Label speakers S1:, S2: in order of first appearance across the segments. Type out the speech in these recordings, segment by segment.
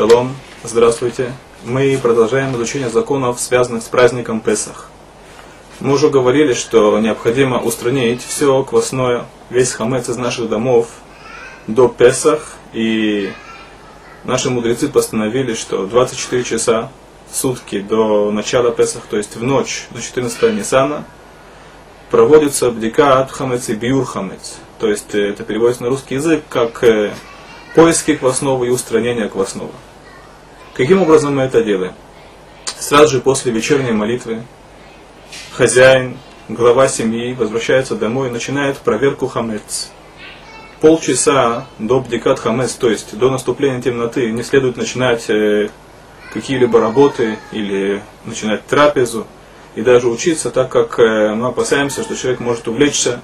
S1: Шалом, здравствуйте. Мы продолжаем изучение законов, связанных с праздником Песах. Мы уже говорили, что необходимо устранить все квасное, весь хамец из наших домов до Песах. И наши мудрецы постановили, что 24 часа в сутки до начала Песах, то есть в ночь до 14 Нисана, проводится бдикат хамец и биур хамец. То есть э, это переводится на русский язык как э, поиски квасного и устранения квасного. Каким образом мы это делаем? Сразу же после вечерней молитвы хозяин, глава семьи возвращается домой и начинает проверку хамец. Полчаса до бдикат хамец, то есть до наступления темноты, не следует начинать э, какие-либо работы или начинать трапезу и даже учиться, так как э, мы опасаемся, что человек может увлечься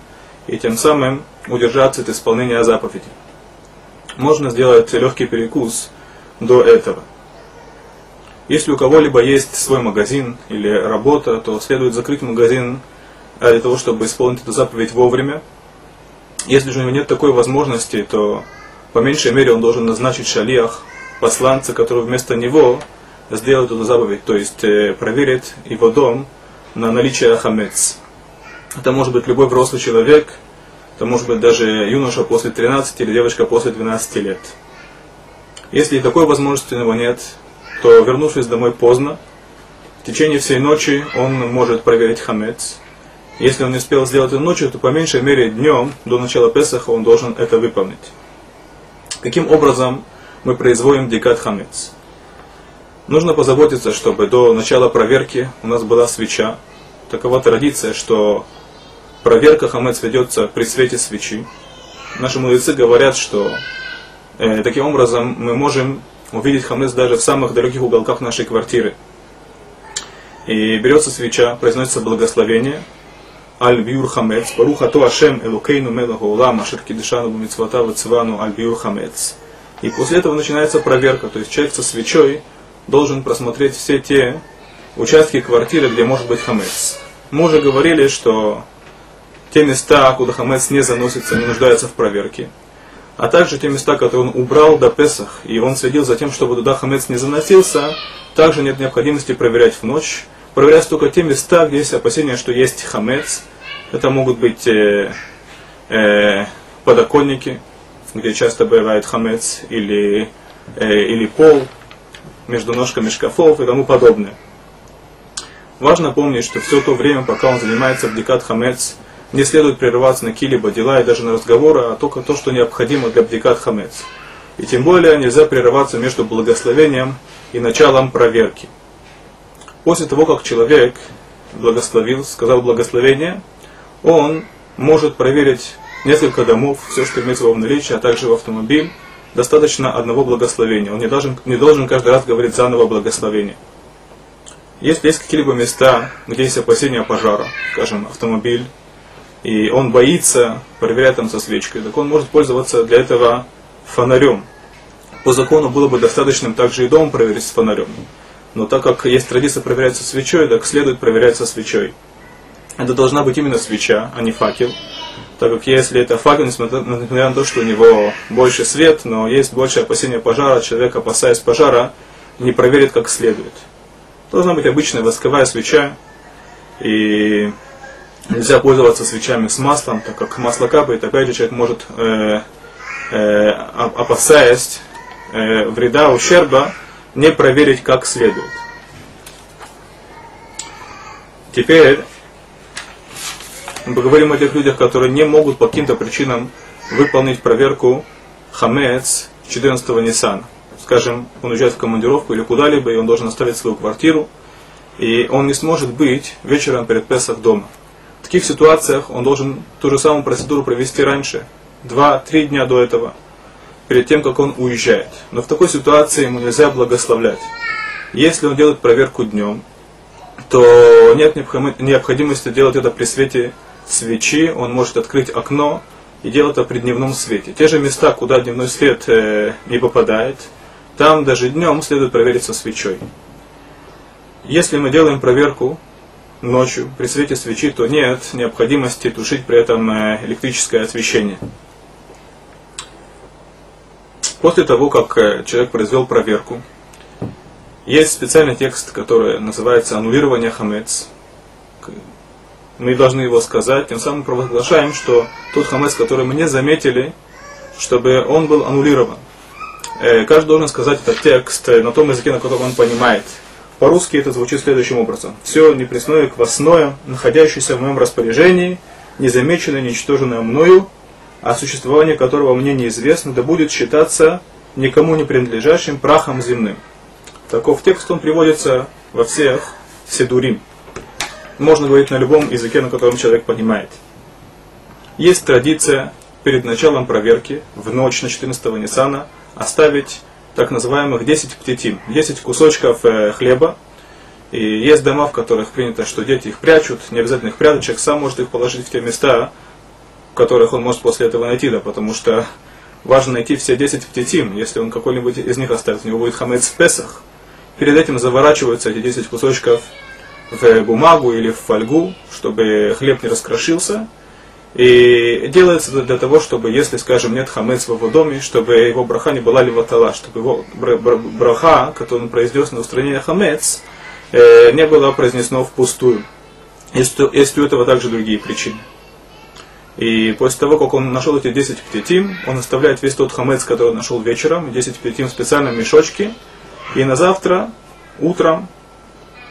S1: и тем самым удержаться от исполнения заповеди можно сделать легкий перекус до этого. Если у кого-либо есть свой магазин или работа, то следует закрыть магазин для того, чтобы исполнить эту заповедь вовремя. Если же у него нет такой возможности, то по меньшей мере он должен назначить шалиях, посланца, который вместо него сделает эту заповедь, то есть э, проверит его дом на наличие хамец. Это может быть любой взрослый человек – это может быть даже юноша после 13 или девочка после 12 лет. Если такой возможности у него нет, то вернувшись домой поздно, в течение всей ночи он может проверить хамец. Если он не успел сделать это ночью, то по меньшей мере днем, до начала Песаха, он должен это выполнить. Каким образом мы производим декат хамец? Нужно позаботиться, чтобы до начала проверки у нас была свеча. Такова традиция, что проверка хамец ведется при свете свечи. Наши мудрецы говорят, что э, таким образом мы можем увидеть хамец даже в самых далеких уголках нашей квартиры. И берется свеча, произносится благословение, Аль Биур Хамец, Баруха То Ашем Элукейну Мелаху Улам, Ашер Кидышану Бумицвата Вацивану Аль Биур Хамец. И после этого начинается проверка, то есть человек со свечой должен просмотреть все те участки квартиры, где может быть хамец. Мы уже говорили, что те места, куда хамец не заносится, не нуждаются в проверке. А также те места, которые он убрал до Песах, и он следил за тем, чтобы туда хамец не заносился, также нет необходимости проверять в ночь. Проверять только те места, где есть опасение, что есть хамец. Это могут быть э, э, подоконники, где часто бывает хамец, или, э, или пол, между ножками шкафов и тому подобное. Важно помнить, что все то время, пока он занимается бдикат хамец, не следует прерываться на какие-либо дела и даже на разговоры, а только то, что необходимо для бдикат хамец. И тем более нельзя прерываться между благословением и началом проверки. После того, как человек благословил, сказал благословение, он может проверить несколько домов, все, что имеется в наличии, а также в автомобиль. Достаточно одного благословения. Он не должен, не должен каждый раз говорить заново благословение. Если есть какие-либо места, где есть опасения пожара, скажем, автомобиль, и он боится проверять там со свечкой, так он может пользоваться для этого фонарем. По закону было бы достаточным также и дом проверить с фонарем. Но так как есть традиция проверять со свечой, так следует проверять со свечой. Это должна быть именно свеча, а не факел. Так как если это факел, несмотря на то, что у него больше свет, но есть больше опасения пожара, человек, опасаясь пожара, не проверит как следует. Должна быть обычная восковая свеча, и Нельзя пользоваться свечами с маслом, так как масло капает, опять же человек может, э, э, опасаясь э, вреда, ущерба, не проверить как следует. Теперь мы поговорим о тех людях, которые не могут по каким-то причинам выполнить проверку хамец 14 Ниссана. Скажем, он уезжает в командировку или куда-либо, и он должен оставить свою квартиру, и он не сможет быть вечером перед Песах дома. Таких ситуациях он должен ту же самую процедуру провести раньше, два-три дня до этого, перед тем, как он уезжает. Но в такой ситуации ему нельзя благословлять. Если он делает проверку днем, то нет необходимости делать это при свете свечи, он может открыть окно и делать это при дневном свете. Те же места, куда дневной свет э, не попадает, там даже днем следует проверить со свечой. Если мы делаем проверку ночью при свете свечи, то нет необходимости тушить при этом э, электрическое освещение. После того, как э, человек произвел проверку, есть специальный текст, который называется «Аннулирование хамец». Мы должны его сказать, тем самым провозглашаем, что тот хамец, который мы не заметили, чтобы он был аннулирован. Э, каждый должен сказать этот текст на том языке, на котором он понимает. По-русски это звучит следующим образом. Все непресное квасное, находящееся в моем распоряжении, незамеченное, ничтоженное мною, о существовании которого мне неизвестно, да будет считаться никому не принадлежащим прахом земным. Таков текст, он приводится во всех седурим. Можно говорить на любом языке, на котором человек понимает. Есть традиция перед началом проверки в ночь на 14 Ниссана оставить так называемых 10 птетим, 10 кусочков э, хлеба. И есть дома, в которых принято, что дети их прячут, не обязательно их прятать, человек сам может их положить в те места, в которых он может после этого найти, да, потому что важно найти все 10 птетим, если он какой-нибудь из них оставит, у него будет хамец в Песах. Перед этим заворачиваются эти 10 кусочков в бумагу или в фольгу, чтобы хлеб не раскрошился. И делается это для того, чтобы, если, скажем, нет хамец в его доме, чтобы его браха не была леватала, чтобы его браха, который он произнес на устранение хамец, э, не было произнесено впустую. Есть, есть у этого также другие причины. И после того, как он нашел эти 10 птетим, он оставляет весь тот хамец, который он нашел вечером, 10 птетим в специальном мешочке, и на завтра, утром,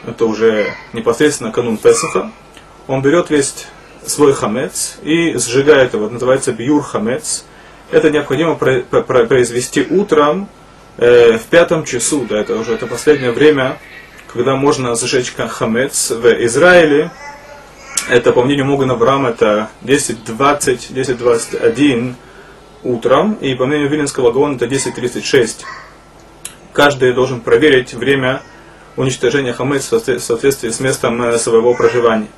S1: это уже непосредственно канун Песаха, он берет весь свой хамец и сжигает его, называется бьюр хамец. Это необходимо произвести утром э, в пятом часу, да, это уже это последнее время, когда можно сжечь хамец в Израиле. Это, по мнению Могана Авраама, это 10.20, 10.21 утром, и по мнению Виленского Гаона это 10.36 каждый должен проверить время уничтожения хамец в соответствии с местом э, своего проживания.